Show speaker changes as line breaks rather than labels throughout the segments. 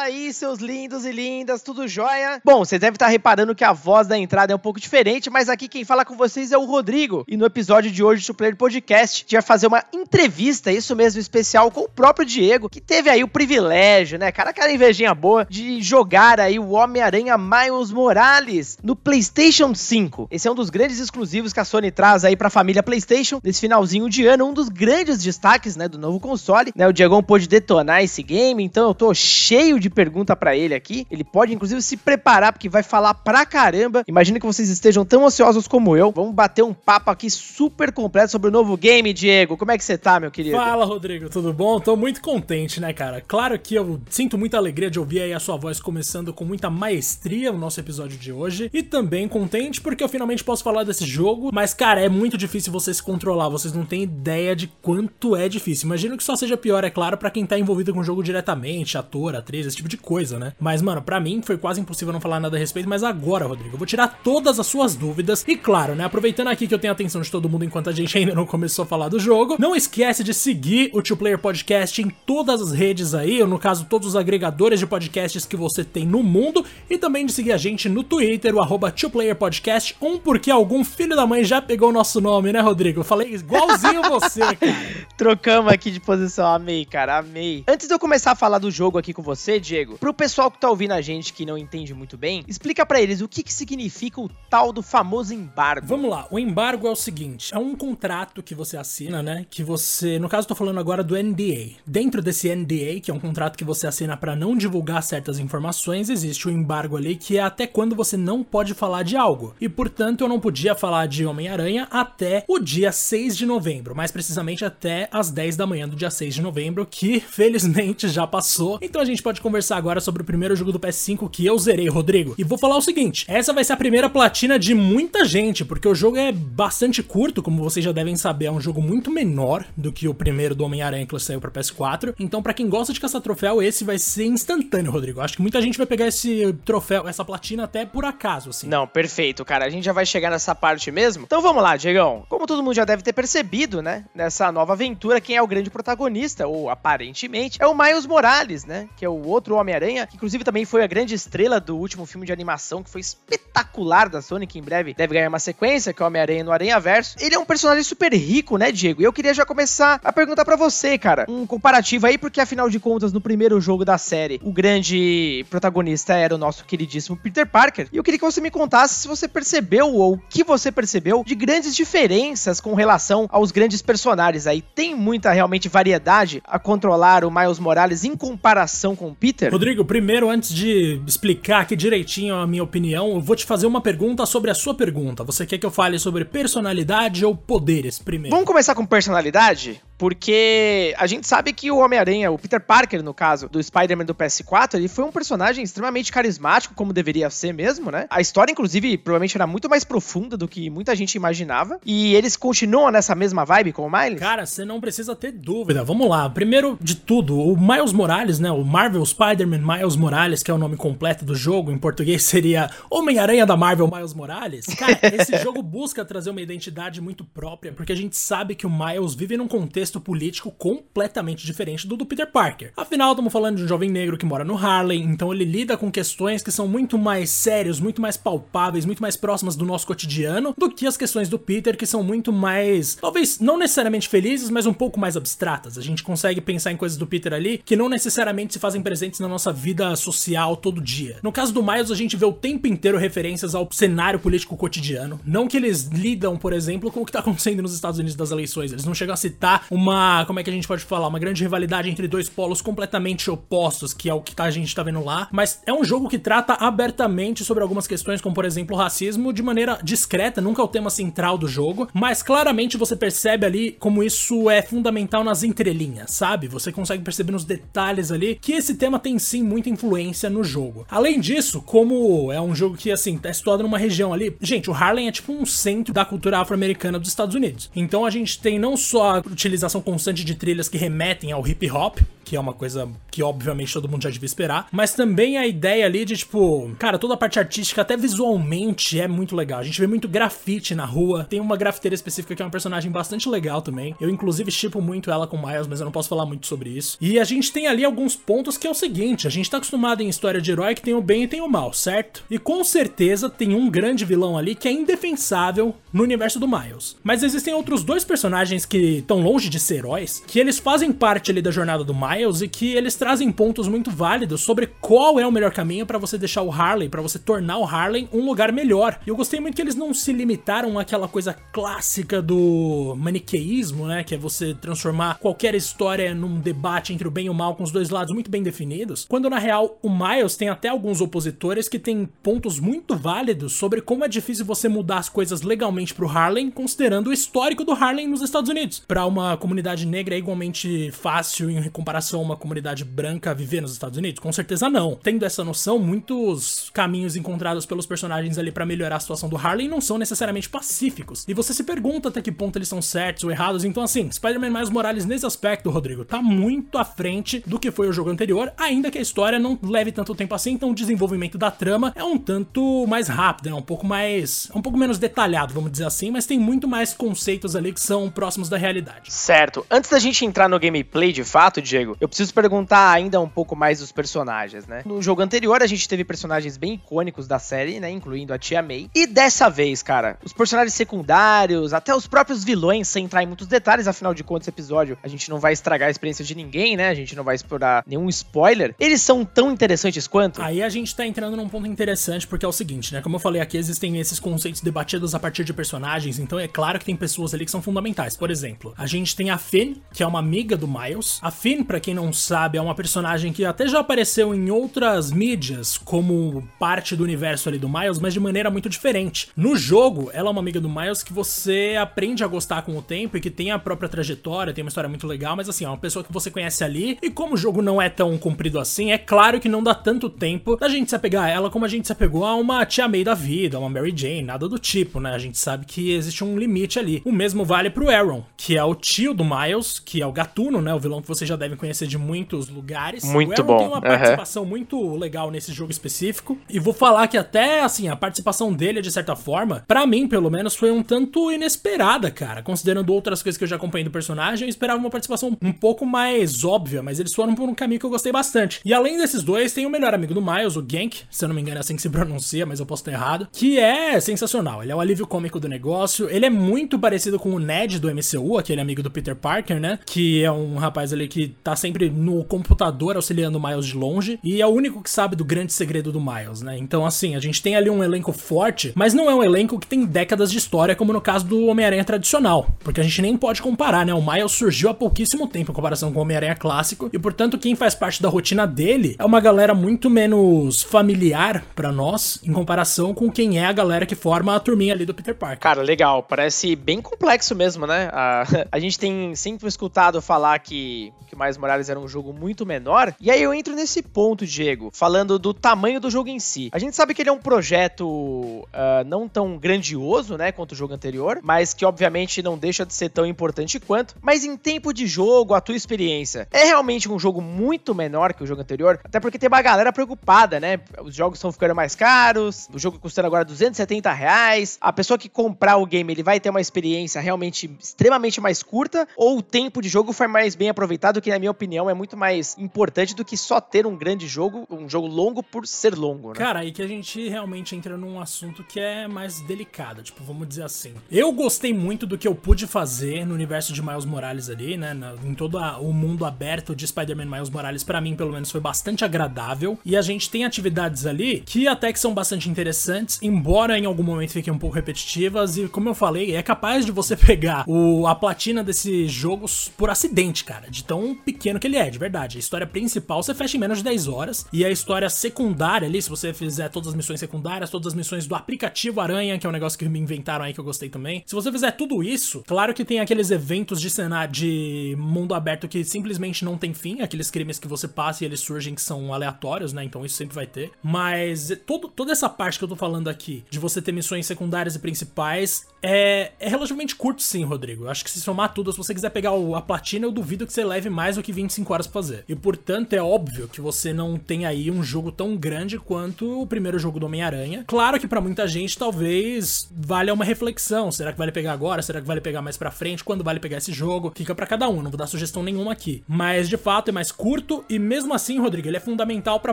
Aí, seus lindos e lindas, tudo jóia? Bom, vocês devem estar reparando que a voz da entrada é um pouco diferente, mas aqui quem fala com vocês é o Rodrigo. E no episódio de hoje do Player Podcast, a gente vai fazer uma entrevista, isso mesmo, especial com o próprio Diego, que teve aí o privilégio, né, cara, aquela invejinha boa de jogar aí o Homem-Aranha Miles Morales no PlayStation 5. Esse é um dos grandes exclusivos que a Sony traz aí pra família PlayStation nesse finalzinho de ano, um dos grandes destaques, né, do novo console, né? O Diego pôde detonar esse game, então eu tô cheio de pergunta para ele aqui. Ele pode, inclusive, se preparar, porque vai falar pra caramba. Imagina que vocês estejam tão ansiosos como eu. Vamos bater um papo aqui super completo sobre o novo game, Diego. Como é que você tá, meu querido?
Fala, Rodrigo, tudo bom? Tô muito contente, né, cara? Claro que eu sinto muita alegria de ouvir aí a sua voz começando com muita maestria o nosso episódio de hoje. E também contente porque eu finalmente posso falar desse jogo. Mas, cara, é muito difícil você se controlar. Vocês não têm ideia de quanto é difícil. Imagino que só seja pior, é claro, para quem tá envolvido com o jogo diretamente, ator, atriz, esse tipo de coisa, né? Mas, mano, para mim foi quase impossível não falar nada a respeito, mas agora, Rodrigo, eu vou tirar todas as suas dúvidas. E claro, né, aproveitando aqui que eu tenho a atenção de todo mundo enquanto a gente ainda não começou a falar do jogo, não esquece de seguir o Two Player Podcast em todas as redes aí, ou no caso, todos os agregadores de podcasts que você tem no mundo, e também de seguir a gente no Twitter, o arroba Two Player Podcast, um porque algum filho da mãe já pegou o nosso nome, né, Rodrigo? Eu falei igualzinho você, cara.
Trocamos aqui de posição, amei, cara, amei. Antes de eu começar a falar do jogo aqui com você, Diego, pro pessoal que tá ouvindo a gente que não entende muito bem, explica para eles o que, que significa o tal do famoso embargo.
Vamos lá, o embargo é o seguinte: é um contrato que você assina, né? Que você, no caso, tô falando agora do NDA. Dentro desse NDA, que é um contrato que você assina para não divulgar certas informações, existe o um embargo ali que é até quando você não pode falar de algo. E portanto, eu não podia falar de Homem-Aranha até o dia 6 de novembro, mais precisamente até as 10 da manhã do dia 6 de novembro, que felizmente já passou. Então a gente pode conversar agora sobre o primeiro jogo do PS5 que eu zerei, Rodrigo. E vou falar o seguinte: essa vai ser a primeira platina de muita gente, porque o jogo é bastante curto, como vocês já devem saber, é um jogo muito menor do que o primeiro do Homem-Aranha que saiu para PS4. Então, para quem gosta de caçar troféu, esse vai ser instantâneo, Rodrigo. Acho que muita gente vai pegar esse troféu, essa platina até por acaso, assim.
Não, perfeito, cara. A gente já vai chegar nessa parte mesmo. Então vamos lá, Diegão. Como todo mundo já deve ter percebido, né, nessa nova aventura, quem é o grande protagonista, ou aparentemente, é o Miles Morales, né, que é o outro Homem-Aranha, que inclusive também foi a grande estrela do último filme de animação, que foi espetacular da Sony, que em breve deve ganhar uma sequência, que é o Homem-Aranha no Aranha Verso. Ele é um personagem super rico, né, Diego? E eu queria já começar a perguntar para você, cara, um comparativo aí, porque afinal de contas, no primeiro jogo da série, o grande protagonista era o nosso queridíssimo Peter Parker. E eu queria que você me contasse se você percebeu, ou o que você percebeu, de grandes diferenças com relação aos grandes personagens aí. Tem muita realmente variedade a controlar o Miles Morales em comparação com o Peter?
Rodrigo, primeiro, antes de explicar aqui direitinho a minha opinião, eu vou te fazer uma pergunta sobre a sua pergunta. Você quer que eu fale sobre personalidade ou poderes primeiro?
Vamos começar com personalidade? Porque a gente sabe que o Homem-Aranha, o Peter Parker, no caso, do Spider-Man do PS4, ele foi um personagem extremamente carismático, como deveria ser mesmo, né? A história, inclusive, provavelmente era muito mais profunda do que muita gente imaginava. E eles continuam nessa mesma vibe com o Miles?
Cara, você não precisa ter dúvida. Vamos lá. Primeiro de tudo, o Miles Morales, né? O Marvel Spider-Man Miles Morales, que é o nome completo do jogo, em português seria Homem-Aranha da Marvel Miles Morales. Cara, esse jogo busca trazer uma identidade muito própria, porque a gente sabe que o Miles vive num contexto contexto político completamente diferente do do Peter Parker. Afinal, estamos falando de um jovem negro que mora no Harlem, então ele lida com questões que são muito mais sérios, muito mais palpáveis, muito mais próximas do nosso cotidiano do que as questões do Peter, que são muito mais, talvez não necessariamente felizes, mas um pouco mais abstratas. A gente consegue pensar em coisas do Peter ali que não necessariamente se fazem presentes na nossa vida social todo dia. No caso do Miles, a gente vê o tempo inteiro referências ao cenário político cotidiano. Não que eles lidam, por exemplo, com o que está acontecendo nos Estados Unidos das eleições. Eles não chegam a citar um uma, como é que a gente pode falar, uma grande rivalidade entre dois polos completamente opostos, que é o que tá, a gente tá vendo lá, mas é um jogo que trata abertamente sobre algumas questões, como por exemplo racismo, de maneira discreta, nunca é o tema central do jogo, mas claramente você percebe ali como isso é fundamental nas entrelinhas, sabe? Você consegue perceber nos detalhes ali que esse tema tem sim muita influência no jogo. Além disso, como é um jogo que assim, tá situado numa região ali, gente, o Harlem é tipo um centro da cultura afro-americana dos Estados Unidos. Então a gente tem não só utilizado utilização constante de trilhas que remetem ao hip hop, que é uma coisa que obviamente todo mundo já devia esperar, mas também a ideia ali de tipo, cara, toda a parte artística, até visualmente, é muito legal. A gente vê muito grafite na rua, tem uma grafiteira específica que é uma personagem bastante legal também. Eu, inclusive, chipo muito ela com Miles, mas eu não posso falar muito sobre isso. E a gente tem ali alguns pontos que é o seguinte: a gente tá acostumado em história de herói que tem o bem e tem o mal, certo? E com certeza tem um grande vilão ali que é indefensável no universo do Miles. Mas existem outros dois personagens que estão longe de ser heróis, que eles fazem parte ali da jornada do Miles e que eles trazem pontos muito válidos sobre qual é o melhor caminho para você deixar o Harley, para você tornar o Harley um lugar melhor. E eu gostei muito que eles não se limitaram àquela coisa clássica do maniqueísmo, né, que é você transformar qualquer história num debate entre o bem e o mal com os dois lados muito bem definidos, quando na real o Miles tem até alguns opositores que têm pontos muito válidos sobre como é difícil você mudar as coisas legalmente pro Harlem, considerando o histórico do Harlem nos Estados Unidos. Para uma comunidade negra é igualmente fácil em comparação a uma comunidade branca viver nos Estados Unidos? Com certeza não. Tendo essa noção, muitos caminhos encontrados pelos personagens ali para melhorar a situação do Harlem não são necessariamente pacíficos. E você se pergunta até que ponto eles são certos ou errados. Então, assim, Spider-Man Miles Morales nesse aspecto, Rodrigo, tá muito à frente do que foi o jogo anterior, ainda que a história não leve tanto tempo assim, então o desenvolvimento da trama é um tanto mais rápido, é um pouco mais. um pouco menos detalhado, vamos dizer assim, mas tem muito mais conceitos ali que são próximos da realidade.
Certo. Antes da gente entrar no gameplay de fato, Diego, eu preciso perguntar ainda um pouco mais dos personagens, né? No jogo anterior a gente teve personagens bem icônicos da série, né? Incluindo a Tia May. E dessa vez, cara, os personagens secundários, até os próprios vilões, sem entrar em muitos detalhes, afinal de contas, esse episódio a gente não vai estragar a experiência de ninguém, né? A gente não vai explorar nenhum spoiler. Eles são tão interessantes quanto?
Aí a gente tá entrando num ponto interessante, porque é o seguinte, né? Como eu falei aqui, existem esses conceitos debatidos a partir de personagens, então é claro que tem pessoas ali que são fundamentais. Por exemplo, a gente tem a Finn, que é uma amiga do Miles. A Finn, para quem não sabe, é uma personagem que até já apareceu em outras mídias como parte do universo ali do Miles, mas de maneira muito diferente. No jogo, ela é uma amiga do Miles que você aprende a gostar com o tempo e que tem a própria trajetória, tem uma história muito legal, mas assim, é uma pessoa que você conhece ali. E como o jogo não é tão comprido assim, é claro que não dá tanto tempo da gente se apegar a ela como a gente se apegou a uma Tia May da vida, uma Mary Jane, nada do tipo, né? A gente sabe que existe um limite ali. O mesmo vale pro Aaron, que é o tio do Miles, que é o Gatuno, né? O vilão que vocês já devem conhecer de muitos lugares.
Muito
o Aaron
bom.
tem uma participação uhum. muito legal nesse jogo específico. E vou falar que até, assim, a participação dele, de certa forma, para mim, pelo menos, foi um tanto inesperada, cara. Considerando outras coisas que eu já acompanhei do personagem, eu esperava uma participação um pouco mais óbvia, mas eles foram por um caminho que eu gostei bastante. E além desses dois, tem o melhor amigo do Miles, o Gank, se eu não me engano é assim que se pronuncia, mas eu posso estar errado, que é sensacional. Ele é o alívio cômico do negócio, ele é muito parecido com o Ned do MCU, aquele amigo do Peter Parker, né? Que é um rapaz ali que tá sempre no computador auxiliando o Miles de longe e é o único que sabe do grande segredo do Miles, né? Então, assim, a gente tem ali um elenco forte, mas não é um elenco que tem décadas de história, como no caso do Homem-Aranha tradicional, porque a gente nem pode comparar, né? O Miles surgiu há pouquíssimo tempo em comparação com o Homem-Aranha clássico e, portanto, quem faz parte da rotina dele é uma galera muito menos familiar para nós em comparação com quem é a galera que forma a turminha ali do Peter Parker.
Cara, legal. Parece bem complexo mesmo, né? A, a gente tem sempre escutado falar que, que Mais Morales era um jogo muito menor. E aí eu entro nesse ponto, Diego, falando do tamanho do jogo em si. A gente sabe que ele é um projeto uh, não tão grandioso, né, quanto o jogo anterior, mas que obviamente não deixa de ser tão importante quanto. Mas em tempo de jogo, a tua experiência é realmente um jogo muito menor que o jogo anterior, até porque tem uma galera preocupada, né? Os jogos estão ficando mais caros, o jogo custando agora 270 reais. A pessoa que comprar o game, ele vai ter uma experiência realmente extremamente mais curta, ou o tempo de jogo foi mais bem aproveitado, que na minha opinião é muito mais importante do que só ter um grande jogo, um jogo longo por ser longo, né?
Cara, aí que a gente realmente entra num assunto que é mais delicado, tipo, vamos dizer assim. Eu gostei muito do que eu pude fazer no universo de Miles Morales ali, né? em todo a, o mundo aberto de Spider-Man Miles Morales, para mim, pelo menos, foi bastante agradável. E a gente tem atividades ali que até que são bastante interessantes, embora em algum momento fiquem um pouco repetitivas. E como eu falei, é capaz de você pegar o, a platina desses jogos por acidente, cara. De tão pequeno que ele é, de verdade. A história principal você fecha em menos de 10 horas. E a história secundária ali, se você fizer todas as missões secundárias, todas as missões do aplicativo Aranha, que é um negócio que me inventaram aí que eu gostei também. Se você fizer tudo isso, claro que tem aqueles eventos de cenário de mundo aberto que simplesmente não tem fim, aqueles crimes que você passa e eles surgem que são aleatórios, né? Então isso sempre vai ter. Mas todo, toda essa parte que eu tô falando aqui, de você ter missões secundárias e principais, é, é relativamente curto sim, Rodrigo. Eu acho que se somar tudo. Se você quiser pegar a platina, eu duvido que você leve mais do que 25 horas pra fazer. E portanto, é óbvio que você não tem aí um jogo tão grande quanto o primeiro jogo do Homem-Aranha. Claro que para muita gente talvez valha uma reflexão. Será que vale pegar agora? Será que vale pegar mais pra frente? Quando vale pegar esse jogo? Fica para cada um, não vou dar sugestão nenhuma aqui. Mas de fato é mais curto e mesmo assim, Rodrigo, ele é fundamental para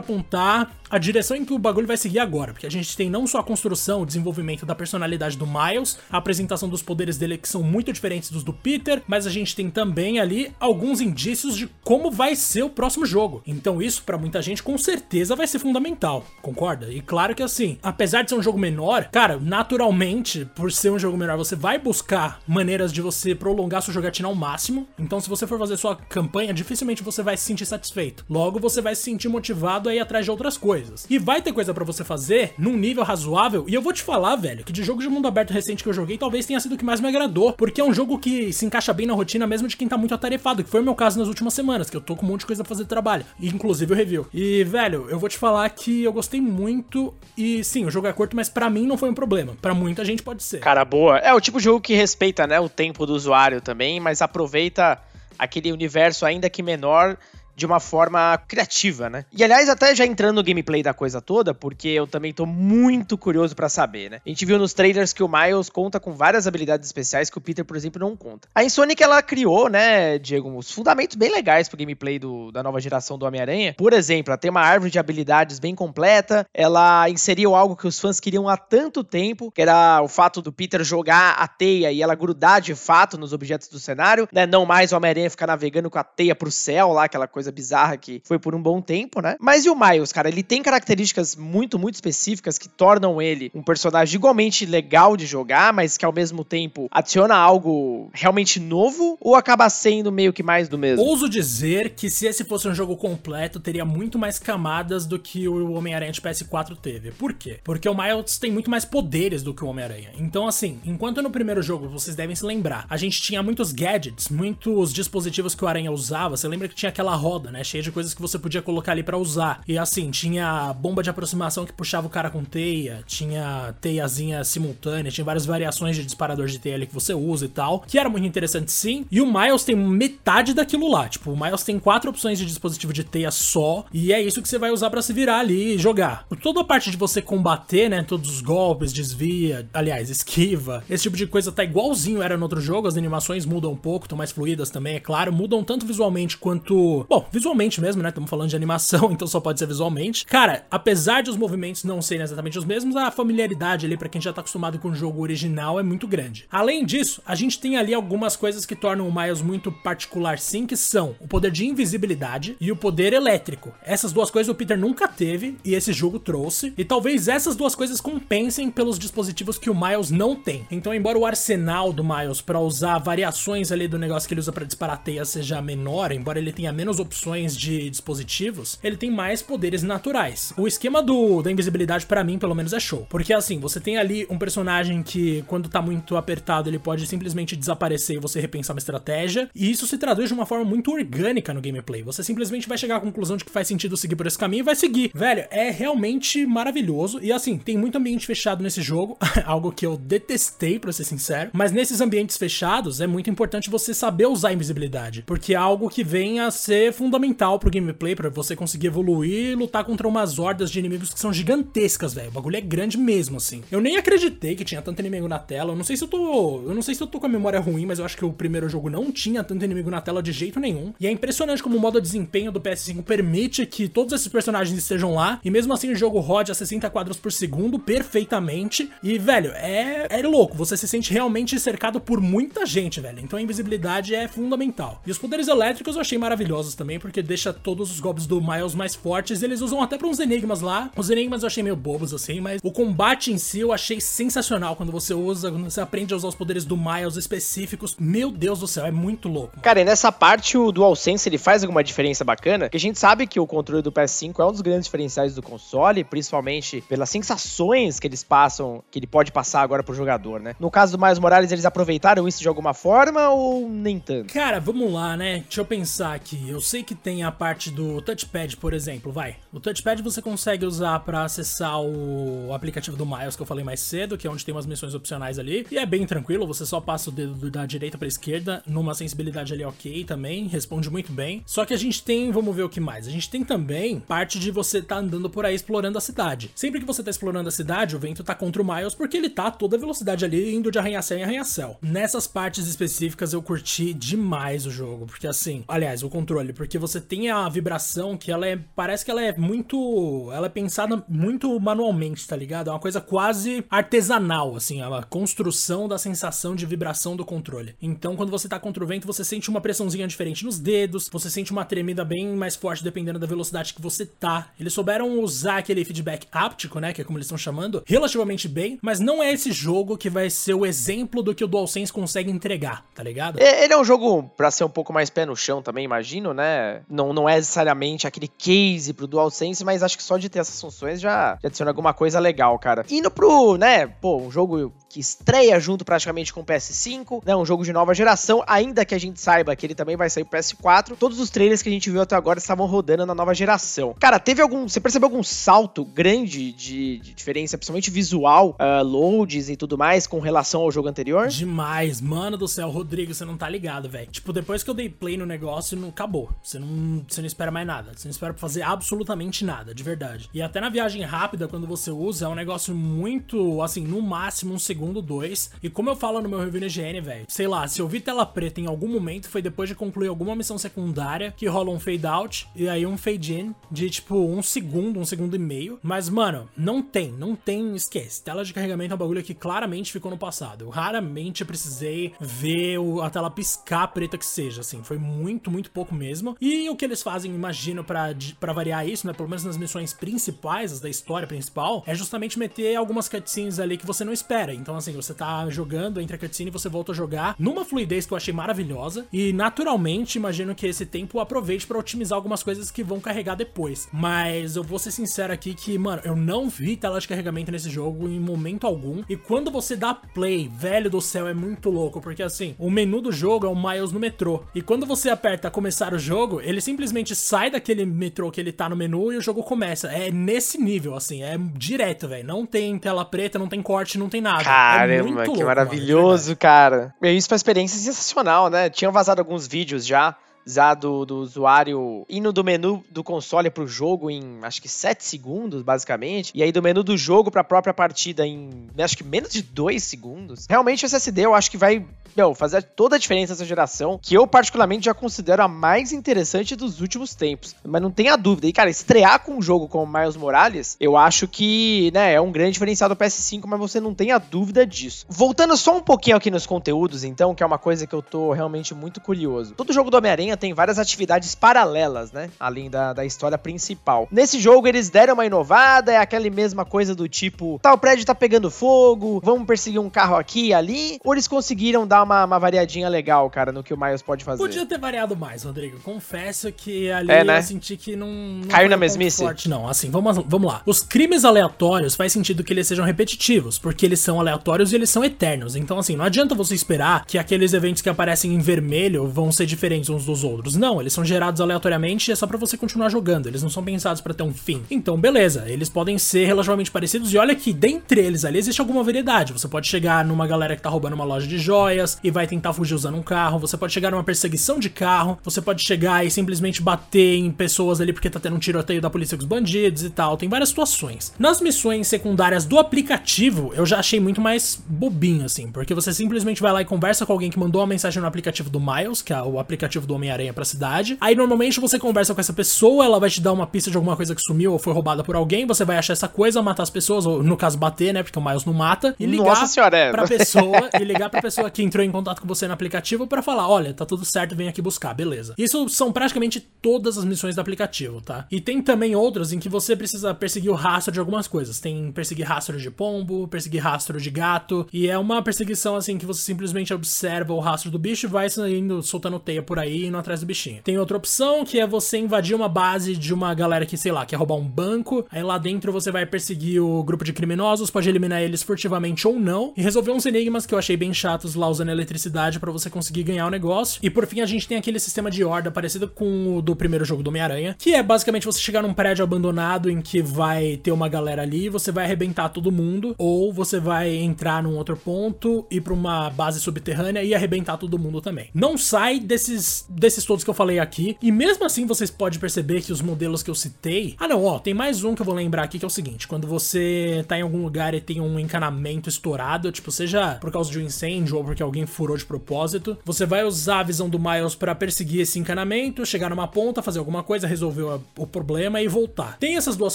apontar a direção em que o bagulho vai seguir agora. Porque a gente tem não só a construção, o desenvolvimento da personalidade do Miles, a apresentação dos poderes dele que são muito diferentes dos do Peter, mas a gente tem também ali alguns indícios de como vai ser o próximo jogo. Então isso para muita gente com certeza vai ser fundamental, concorda? E claro que assim, apesar de ser um jogo menor, cara, naturalmente, por ser um jogo menor, você vai buscar maneiras de você prolongar sua jogatina ao máximo. Então se você for fazer sua campanha, dificilmente você vai se sentir satisfeito. Logo você vai se sentir motivado a ir atrás de outras coisas. E vai ter coisa para você fazer num nível razoável, e eu vou te falar, velho, que de jogo de mundo aberto recente que eu joguei, talvez tenha sido o que mais me agradou, porque é um jogo que se encaixa bem na rotina mesmo de quem tá muito atarefado, que foi o meu caso nas últimas semanas, que eu tô com um monte de coisa pra fazer trabalho, inclusive o review. E, velho, eu vou te falar que eu gostei muito e sim, o jogo é curto, mas para mim não foi um problema. Para muita gente pode ser.
Cara, boa. É o tipo de jogo que respeita, né, o tempo do usuário também, mas aproveita aquele universo ainda que menor de uma forma criativa, né? E aliás, até já entrando no gameplay da coisa toda, porque eu também tô muito curioso para saber, né? A gente viu nos trailers que o Miles conta com várias habilidades especiais que o Peter, por exemplo, não conta. A Insonic, ela criou, né, Diego, os fundamentos bem legais pro gameplay do, da nova geração do Homem-Aranha. Por exemplo, ela tem uma árvore de habilidades bem completa, ela inseriu algo que os fãs queriam há tanto tempo, que era o fato do Peter jogar a teia e ela grudar de fato nos objetos do cenário, né? Não mais o Homem-Aranha ficar navegando com a teia pro céu lá, aquela coisa coisa bizarra que foi por um bom tempo, né? Mas e o Miles, cara? Ele tem características muito, muito específicas que tornam ele um personagem igualmente legal de jogar, mas que ao mesmo tempo adiciona algo realmente novo ou acaba sendo meio que mais do mesmo?
Ouso dizer que se esse fosse um jogo completo, teria muito mais camadas do que o Homem-Aranha de PS4 teve. Por quê? Porque o Miles tem muito mais poderes do que o Homem-Aranha. Então, assim, enquanto no primeiro jogo vocês devem se lembrar, a gente tinha muitos gadgets, muitos dispositivos que o Aranha usava. Você lembra que tinha aquela roda roda, né? Cheia de coisas que você podia colocar ali para usar. E assim, tinha bomba de aproximação que puxava o cara com teia, tinha teiazinha simultânea, tinha várias variações de disparador de teia ali que você usa e tal, que era muito interessante sim. E o Miles tem metade daquilo lá. Tipo, o Miles tem quatro opções de dispositivo de teia só, e é isso que você vai usar para se virar ali e jogar. Toda a parte de você combater, né? Todos os golpes, desvia, aliás, esquiva, esse tipo de coisa tá igualzinho era no outro jogo. As animações mudam um pouco, estão mais fluídas também, é claro. Mudam tanto visualmente quanto. Bom, visualmente mesmo, né? Estamos falando de animação, então só pode ser visualmente. Cara, apesar de os movimentos não serem exatamente os mesmos, a familiaridade ali para quem já tá acostumado com o jogo original é muito grande. Além disso, a gente tem ali algumas coisas que tornam o Miles muito particular sim, que são o poder de invisibilidade e o poder elétrico. Essas duas coisas o Peter nunca teve e esse jogo trouxe, e talvez essas duas coisas compensem pelos dispositivos que o Miles não tem. Então, embora o arsenal do Miles para usar variações ali do negócio que ele usa para disparar teia seja menor, embora ele tenha menos opções de dispositivos, ele tem mais poderes naturais. O esquema do, da invisibilidade, para mim, pelo menos, é show. Porque assim, você tem ali um personagem que, quando tá muito apertado, ele pode simplesmente desaparecer e você repensar uma estratégia. E isso se traduz de uma forma muito orgânica no gameplay. Você simplesmente vai chegar à conclusão de que faz sentido seguir por esse caminho e vai seguir. Velho, é realmente maravilhoso. E assim, tem muito ambiente fechado nesse jogo, algo que eu detestei, pra ser sincero. Mas nesses ambientes fechados, é muito importante você saber usar a invisibilidade. Porque é algo que vem a ser fundamental pro gameplay, para você conseguir evoluir e lutar contra umas hordas de inimigos que são gigantescas, velho. O bagulho é grande mesmo, assim. Eu nem acreditei que tinha tanto inimigo na tela. Eu não sei se eu tô. Eu não sei se eu tô com a memória ruim, mas eu acho que o primeiro jogo não tinha tanto inimigo na tela de jeito nenhum. E é impressionante como o modo de desempenho do PS5 permite que todos esses personagens estejam lá. E mesmo assim o jogo rode a 60 quadros por segundo perfeitamente. E, velho, é, é louco. Você se sente realmente cercado por muita gente, velho. Então a invisibilidade é fundamental. E os poderes elétricos eu achei maravilhosos também também, porque deixa todos os golpes do Miles mais fortes. Eles usam até pra uns enigmas lá. Os enigmas eu achei meio bobos assim, mas o combate em si eu achei sensacional quando você usa, quando você aprende a usar os poderes do Miles específicos. Meu Deus do céu, é muito louco.
Cara, e nessa parte o DualSense ele faz alguma diferença bacana? Que a gente sabe que o controle do PS5 é um dos grandes diferenciais do console, principalmente pelas sensações que eles passam, que ele pode passar agora pro jogador, né? No caso do Miles Morales, eles aproveitaram isso de alguma forma ou nem tanto?
Cara, vamos lá, né? Deixa eu pensar aqui. Eu sei sei que tem a parte do touchpad, por exemplo, vai. O touchpad você consegue usar para acessar o aplicativo do Miles que eu falei mais cedo, que é onde tem umas missões opcionais ali, e é bem tranquilo, você só passa o dedo da direita para esquerda, numa sensibilidade ali ok também, responde muito bem. Só que a gente tem, vamos ver o que mais. A gente tem também parte de você tá andando por aí explorando a cidade. Sempre que você tá explorando a cidade, o vento tá contra o Miles porque ele tá a toda velocidade ali indo de arranha-céu em arranha-céu. Nessas partes específicas eu curti demais o jogo, porque assim, aliás, o controle, porque você tem a vibração que ela é, parece que ela é muito, ela é pensada muito manualmente, tá ligado? É uma coisa quase artesanal, assim, a construção da sensação de vibração do controle. Então, quando você tá contra o vento, você sente uma pressãozinha diferente nos dedos, você sente uma tremida bem mais forte dependendo da velocidade que você tá. Eles souberam usar aquele feedback áptico, né, que é como eles estão chamando, relativamente bem, mas não é esse jogo que vai ser o exemplo do que o DualSense consegue entregar, tá ligado?
É, ele é um jogo para ser um pouco mais pé no chão também, imagino, né? Não, não é necessariamente aquele case pro DualSense, mas acho que só de ter essas funções já, já adiciona alguma coisa legal, cara. Indo pro, né, pô, um jogo que estreia junto praticamente com o PS5, né? Um jogo de nova geração, ainda que a gente saiba que ele também vai sair pro PS4. Todos os trailers que a gente viu até agora estavam rodando na nova geração. Cara, teve algum. Você percebeu algum salto grande de, de diferença, principalmente visual, uh, loads e tudo mais, com relação ao jogo anterior?
Demais, mano do céu, Rodrigo, você não tá ligado, velho. Tipo, depois que eu dei play no negócio, não acabou. Você não, você não espera mais nada. Você não espera fazer absolutamente nada, de verdade. E até na viagem rápida, quando você usa, é um negócio muito, assim, no máximo um segundo segundo 2. E como eu falo no meu review no IGN, velho, sei lá, se eu vi tela preta em algum momento, foi depois de concluir alguma missão secundária que rola um fade out e aí um fade in de tipo um segundo, um segundo e meio. Mas, mano, não tem, não tem, esquece. Tela de carregamento é um bagulho que claramente ficou no passado. Eu raramente precisei ver a tela piscar preta que seja, assim, foi muito, muito pouco mesmo. E o que eles fazem, imagino, para variar isso, né, pelo menos nas missões principais, as da história principal, é justamente meter algumas cutscenes ali que você não espera. Então, assim, você tá jogando, entra a cutscene e você volta a jogar numa fluidez que eu achei maravilhosa. E naturalmente, imagino que esse tempo aproveite para otimizar algumas coisas que vão carregar depois. Mas eu vou ser sincero aqui que, mano, eu não vi tela de carregamento nesse jogo em momento algum. E quando você dá play, velho do céu, é muito louco, porque assim, o menu do jogo é o Miles no metrô. E quando você aperta começar o jogo, ele simplesmente sai daquele metrô que ele tá no menu e o jogo começa. É nesse nível, assim, é direto, velho. Não tem tela preta, não tem corte, não tem nada.
Caramba, é que maravilhoso, cara. Isso pra experiência sensacional, né? Tinham vazado alguns vídeos já já do, do usuário indo do menu do console pro jogo em acho que 7 segundos, basicamente, e aí do menu do jogo pra própria partida em acho que menos de 2 segundos. Realmente o SSD eu acho que vai meu, fazer toda a diferença nessa geração, que eu particularmente já considero a mais interessante dos últimos tempos. Mas não tenha dúvida. E cara, estrear com um jogo como Miles Morales, eu acho que, né, é um grande diferencial do PS5, mas você não tenha dúvida disso. Voltando só um pouquinho aqui nos conteúdos, então, que é uma coisa que eu tô realmente muito curioso. Todo jogo do Homem-Aranha tem várias atividades paralelas, né? Além da, da história principal. Nesse jogo, eles deram uma inovada, é aquela mesma coisa do tipo, tal prédio tá pegando fogo, vamos perseguir um carro aqui e ali, ou eles conseguiram dar uma, uma variadinha legal, cara, no que o Miles pode fazer?
Podia ter variado mais, Rodrigo. Confesso que ali é, né? eu senti que não. não
Caiu na mesmice?
Forte, não. Assim, vamos, vamos lá. Os crimes aleatórios faz sentido que eles sejam repetitivos, porque eles são aleatórios e eles são eternos. Então, assim, não adianta você esperar que aqueles eventos que aparecem em vermelho vão ser diferentes uns dos outros. Não, eles são gerados aleatoriamente e é só para você continuar jogando. Eles não são pensados para ter um fim. Então, beleza, eles podem ser relativamente parecidos. E olha que dentre eles ali existe alguma variedade. Você pode chegar numa galera que tá roubando uma loja de joias e vai tentar fugir usando um carro. Você pode chegar numa perseguição de carro. Você pode chegar e simplesmente bater em pessoas ali porque tá tendo um tiroteio da polícia com os bandidos e tal. Tem várias situações. Nas missões secundárias do aplicativo, eu já achei muito mais bobinho, assim, porque você simplesmente vai lá e conversa com alguém que mandou uma mensagem no aplicativo do Miles, que é o aplicativo do Homem-Aranha pra cidade. Aí normalmente você conversa com essa pessoa, ela vai te dar uma pista de alguma coisa que sumiu ou foi roubada por alguém, você vai achar essa coisa, matar as pessoas, ou no caso bater, né, porque o Miles não mata, e ligar Nossa senhora, é. pra pessoa, e ligar pra pessoa que entrou em contato com você no aplicativo para falar, olha, tá tudo certo, vem aqui buscar, beleza. Isso são praticamente todas as missões do aplicativo, tá? E tem também outras em que você precisa perseguir o rastro de algumas coisas. Tem perseguir rastro de pombo, perseguir rastro de gato, e é uma perseguição assim que você simplesmente observa o rastro do bicho e vai indo soltando teia por aí e não atrás do bichinho. Tem outra opção que é você invadir uma base de uma galera que, sei lá, quer roubar um banco. Aí lá dentro você vai perseguir o grupo de criminosos, pode eliminar eles furtivamente ou não, e resolver uns enigmas que eu achei bem chatos lá usando eletricidade para você conseguir ganhar o negócio. E por fim a gente tem aquele sistema de horda parecido com o do primeiro jogo do Homem-Aranha, que é basicamente você chegar num prédio abandonado em que vai ter uma galera ali, você vai arrebentar todo mundo, ou você vai entrar num outro ponto, ir pra uma base subterrânea e arrebentar todo mundo também. Não sai desses, desses todos que eu falei aqui, e mesmo assim vocês podem perceber que os modelos que eu citei. Ah, não, ó, tem mais um que eu vou lembrar aqui que é o seguinte: quando você tá em algum lugar e tem um encanamento estourado, tipo, seja por causa de um incêndio ou porque alguém furou de propósito, você vai usar a visão do Miles para perseguir esse encanamento, chegar numa ponta, fazer alguma coisa, resolver o, problema e voltar. Tem essas duas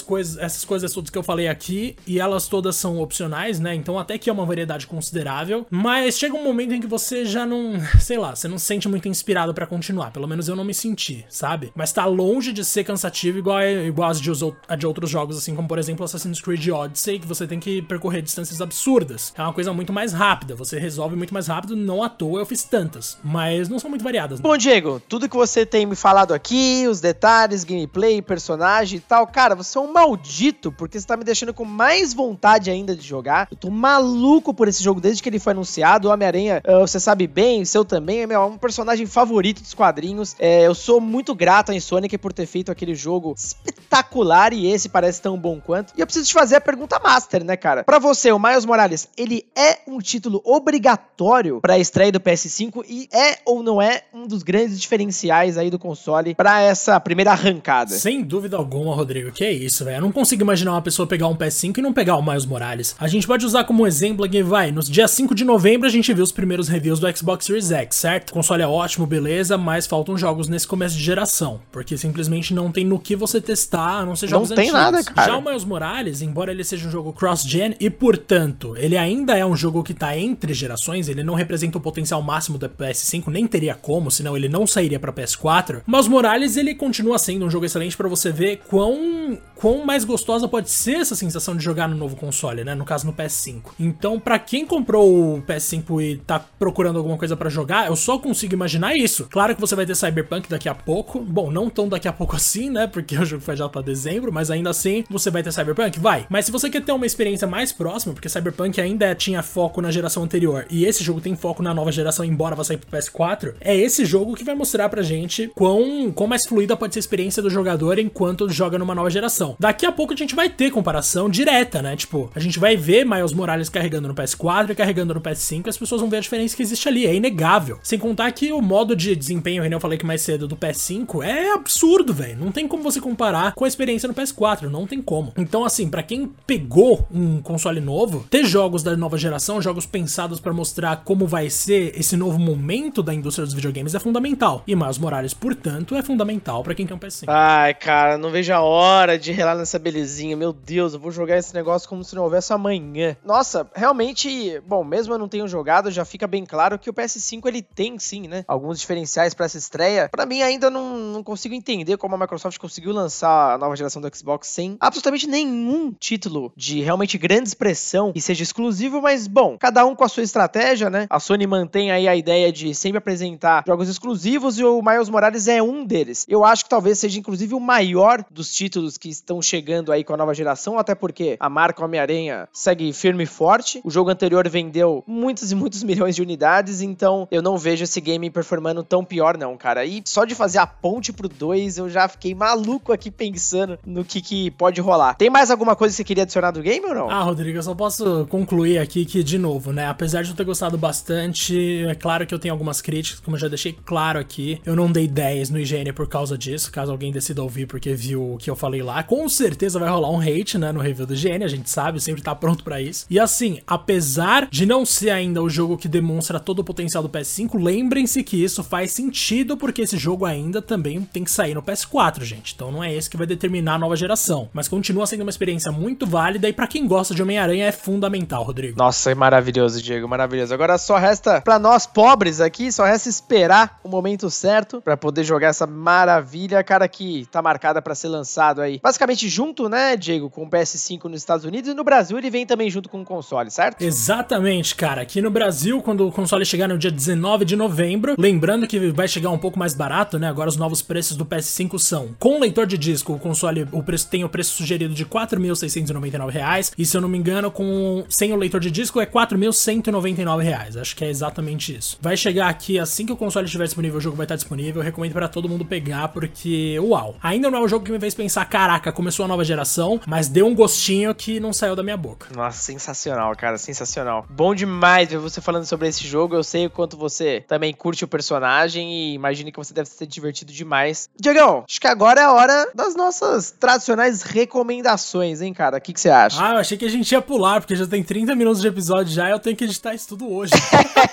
coisas, essas coisas todas que eu falei aqui, e elas todas são opcionais, né? Então até que é uma variedade considerável, mas chega um momento em que você já não, sei lá, você não se sente muito inspirado para continuar. Pelo menos eu não me senti, sabe? Mas tá longe de ser cansativo igual, igual as de, de outros jogos, assim como por exemplo Assassin's Creed Odyssey, que você tem que percorrer distâncias absurdas. É uma coisa muito mais rápida, você resolve muito mais rápido, não à toa eu fiz tantas, mas não são muito variadas. Né?
Bom, Diego, tudo que você tem me falado aqui, os detalhes, gameplay, personagem e tal, cara, você é um maldito, porque você tá me deixando com mais vontade ainda de jogar. Eu tô maluco por esse jogo desde que ele foi anunciado. O Homem-Aranha, uh, você sabe bem, seu também, é meu, um personagem favorito dos quadrinhos. É, eu sou muito grato a Insomniac por ter feito aquele jogo espetacular e esse parece tão bom quanto. E eu preciso te fazer a pergunta master, né, cara? Para você, o Miles Morales, ele é um título obrigatório para a estreia do PS5 e é ou não é um dos grandes diferenciais aí do console para essa primeira arrancada?
Sem dúvida alguma, Rodrigo. Que é isso, velho. Eu não consigo imaginar uma pessoa pegar um PS5 e não pegar o Miles Morales. A gente pode usar como exemplo aqui, vai, nos dia 5 de novembro a gente viu os primeiros reviews do Xbox Series X, certo? O console é ótimo, beleza, mas faltam jogos nesse começo de geração, porque simplesmente não tem no que você testar, a não ser jogos
não tem nada, cara.
Já o Miles Morales, embora ele seja um jogo cross-gen e, portanto, ele ainda é um jogo que tá entre gerações, ele não representa o potencial máximo do PS5, nem teria como, senão ele não sairia para PS4. Mas Morales, ele continua sendo um jogo excelente para você ver quão, quão mais gostosa pode ser essa sensação de jogar no novo console, né? No caso, no PS5. Então, para quem comprou o PS5 e tá procurando alguma coisa para jogar, eu só consigo imaginar isso. Claro que você vai ter Cyberpunk daqui a pouco. Bom, não tão daqui a pouco assim, né? Porque o jogo foi já pra dezembro, mas ainda assim, você vai ter Cyberpunk? Vai. Mas se você quer ter uma experiência mais próxima, porque Cyberpunk ainda tinha foco na geração anterior e esse jogo tem foco na nova geração, embora vá sair pro PS4, é esse jogo que vai mostrar pra gente quão, quão mais fluida pode ser a experiência do jogador enquanto joga numa nova geração. Daqui a pouco a gente vai ter comparação direta, né? Tipo, a gente vai ver Miles Morales carregando no PS4 e carregando no PS5, e as pessoas vão ver a diferença que existe ali, é inegável. Sem contar que o modo de desempenho, eu falei que mais cedo, do PS5 é absurdo, velho. Não tem como você comparar com a experiência no PS4, não tem como. Então, assim, para quem pegou um console novo, ter jogos da nova geração, jogos pensados para mostrar como vai ser esse novo momento da indústria dos videogames é fundamental. E Miles Morales, portanto, é fundamental para quem tem um PS5.
Ai, cara, não vejo a hora de relar nessa belezinha. Meu Deus, eu vou jogar esse negócio como se não houvesse amanhã. Nossa, realmente, bom, mesmo eu não tenho jogado, já fica bem claro que o PS5 ele tem sim, né? Alguns diferenciais para essa estreia. Para mim ainda não, não consigo entender como a Microsoft conseguiu lançar a nova geração do Xbox sem absolutamente nenhum título de realmente grande expressão que seja exclusivo, mas bom, cada um com a sua estratégia, né? A Sony mantém aí a ideia de sempre apresentar jogos exclusivos e o Miles Morales é um deles. Eu acho que talvez seja inclusive o maior dos títulos que estão chegando aí com a nova geração, até porque a marca Homem-Aranha segue firme e forte. O jogo anterior vendeu muitos e muitos milhões de unidades, então eu não vejo esse game performando tão pior não, cara. E só de fazer a ponte pro 2, eu já fiquei maluco aqui pensando no que, que pode rolar. Tem mais alguma coisa que você queria adicionar do game ou não?
Ah, Rodrigo, eu só posso concluir aqui que, de novo, né? Apesar de eu ter gostado bastante, é claro que eu tenho algumas críticas, como eu já deixei claro aqui. Eu não dei 10 no IGN por causa disso, caso alguém decida ouvir porque viu o que eu falei lá. Com certeza vai rolar um hate, né, no review do IGN, a gente sabe, sempre tá pronto para isso. E assim, apesar de não ser ainda o jogo que demonstra todo o potencial do PS5, lembrem-se que isso faz sentido porque esse jogo ainda também tem que sair no PS4, gente. Então não é esse que vai determinar a nova geração mas continua sendo uma experiência muito válida e para quem gosta de Homem-Aranha é fundamental, Rodrigo.
Nossa, é maravilhoso, Diego, maravilhoso. Agora só resta para nós pobres aqui, só resta esperar o momento certo para poder jogar essa maravilha, cara, que tá marcada para ser lançado aí. Basicamente junto, né, Diego, com o PS5 nos Estados Unidos e no Brasil ele vem também junto com o console, certo?
Exatamente, cara. Aqui no Brasil, quando o console chegar no dia 19 de novembro, lembrando que vai chegar um pouco mais barato, né? Agora os novos preços do PS5 são com leitor de disco, o console o preço tem o preço sugerido de R$ 4.699 e se eu não me engano, com sem o leitor de disco é R$ 4.199. Acho que é exatamente isso. Vai chegar aqui assim que o console estiver disponível, o jogo vai estar disponível. Eu recomendo para todo mundo pegar porque uau. Ainda não é um jogo que me fez pensar, caraca, começou a nova geração, mas deu um gostinho que não saiu da minha boca.
Nossa, sensacional, cara, sensacional. Bom demais ver você falando sobre esse jogo. Eu sei o quanto você também curte o personagem e imagino que você deve ter divertido demais. Diegão, acho que agora é a hora das nossas tradicionais recomendações, hein, cara? O que, que você acha?
Ah, eu achei que a gente ia pular, porque já tem 30 minutos de episódio já e eu tenho que editar isso tudo hoje.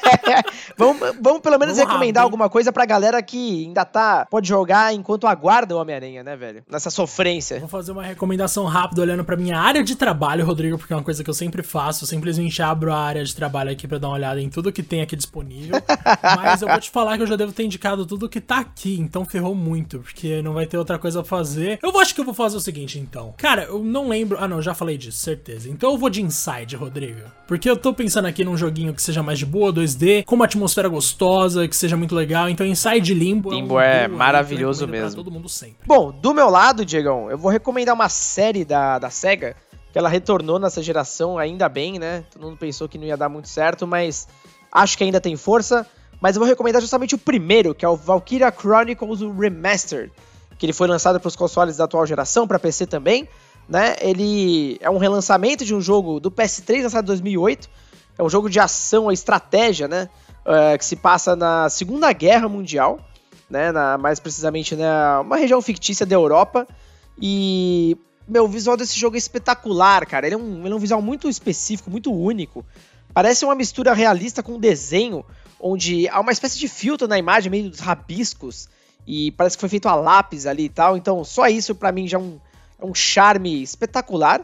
vamos, vamos pelo menos vamos recomendar rápido, alguma coisa pra galera que ainda tá. Pode jogar enquanto aguarda o Homem-Aranha, né, velho? Nessa sofrência.
Vou fazer uma recomendação rápida olhando pra minha área de trabalho, Rodrigo, porque é uma coisa que eu sempre faço. Eu simplesmente abro a área de trabalho aqui pra dar uma olhada em tudo que tem aqui disponível. Mas eu vou te falar que eu já devo ter indicado tudo que tá aqui, então ferrou muito, porque não vai ter outra coisa pra fazer. Eu acho que eu vou fazer o seguinte, então. Cara, eu não lembro. Ah, não, já falei disso, certeza. Então eu vou de Inside, Rodrigo. Porque eu tô pensando aqui num joguinho que seja mais de boa, 2D, com uma atmosfera gostosa, que seja muito legal. Então Inside Limbo.
Limbo é, um é maravilhoso mesmo.
todo mundo sempre.
Bom, do meu lado, Diegão, eu vou recomendar uma série da, da SEGA que ela retornou nessa geração, ainda bem, né? Todo mundo pensou que não ia dar muito certo, mas acho que ainda tem força. Mas eu vou recomendar justamente o primeiro, que é o Valkyria Chronicles Remastered, que ele foi lançado para os consoles da atual geração, para PC também. Né? Ele é um relançamento de um jogo do PS3 lançado em 2008. É um jogo de ação estratégia, né? Uh, que se passa na Segunda Guerra Mundial, né? Na, mais precisamente, né? Uma região fictícia da Europa. E meu, o visual desse jogo é espetacular, cara. Ele é um, ele é um visual muito específico, muito único. Parece uma mistura realista com desenho, onde há uma espécie de filtro na imagem, meio dos rabiscos, e parece que foi feito a lápis ali e tal. Então, só isso para mim já é um, é um charme espetacular.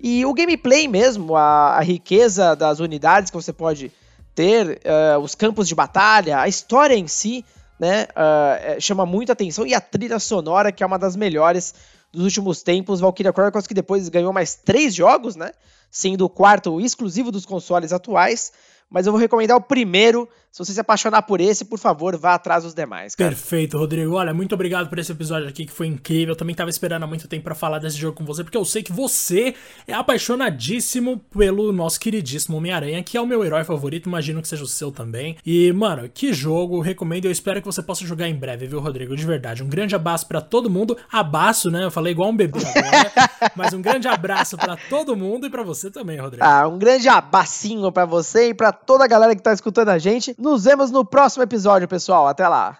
E o gameplay mesmo, a, a riqueza das unidades que você pode ter, uh, os campos de batalha, a história em si, né, uh, chama muita atenção. E a trilha sonora, que é uma das melhores dos últimos tempos, Valkyria Chronicles, que depois ganhou mais três jogos, né? Sendo o quarto exclusivo dos consoles atuais mas eu vou recomendar o primeiro. Se você se apaixonar por esse, por favor, vá atrás dos demais.
Cara. Perfeito, Rodrigo. Olha, muito obrigado por esse episódio aqui que foi incrível. Eu também tava esperando há muito tempo para falar desse jogo com você, porque eu sei que você é apaixonadíssimo pelo nosso queridíssimo Homem-Aranha, que é o meu herói favorito. Imagino que seja o seu também. E, mano, que jogo. Recomendo. Eu espero que você possa jogar em breve, viu, Rodrigo? De verdade. Um grande abraço para todo mundo. Abraço, né? Eu falei igual um bebê agora. mas um grande abraço para todo mundo e para você também, Rodrigo.
Ah, um grande abacinho para você e para toda a galera que tá escutando a gente. Nos vemos no próximo episódio, pessoal. Até lá.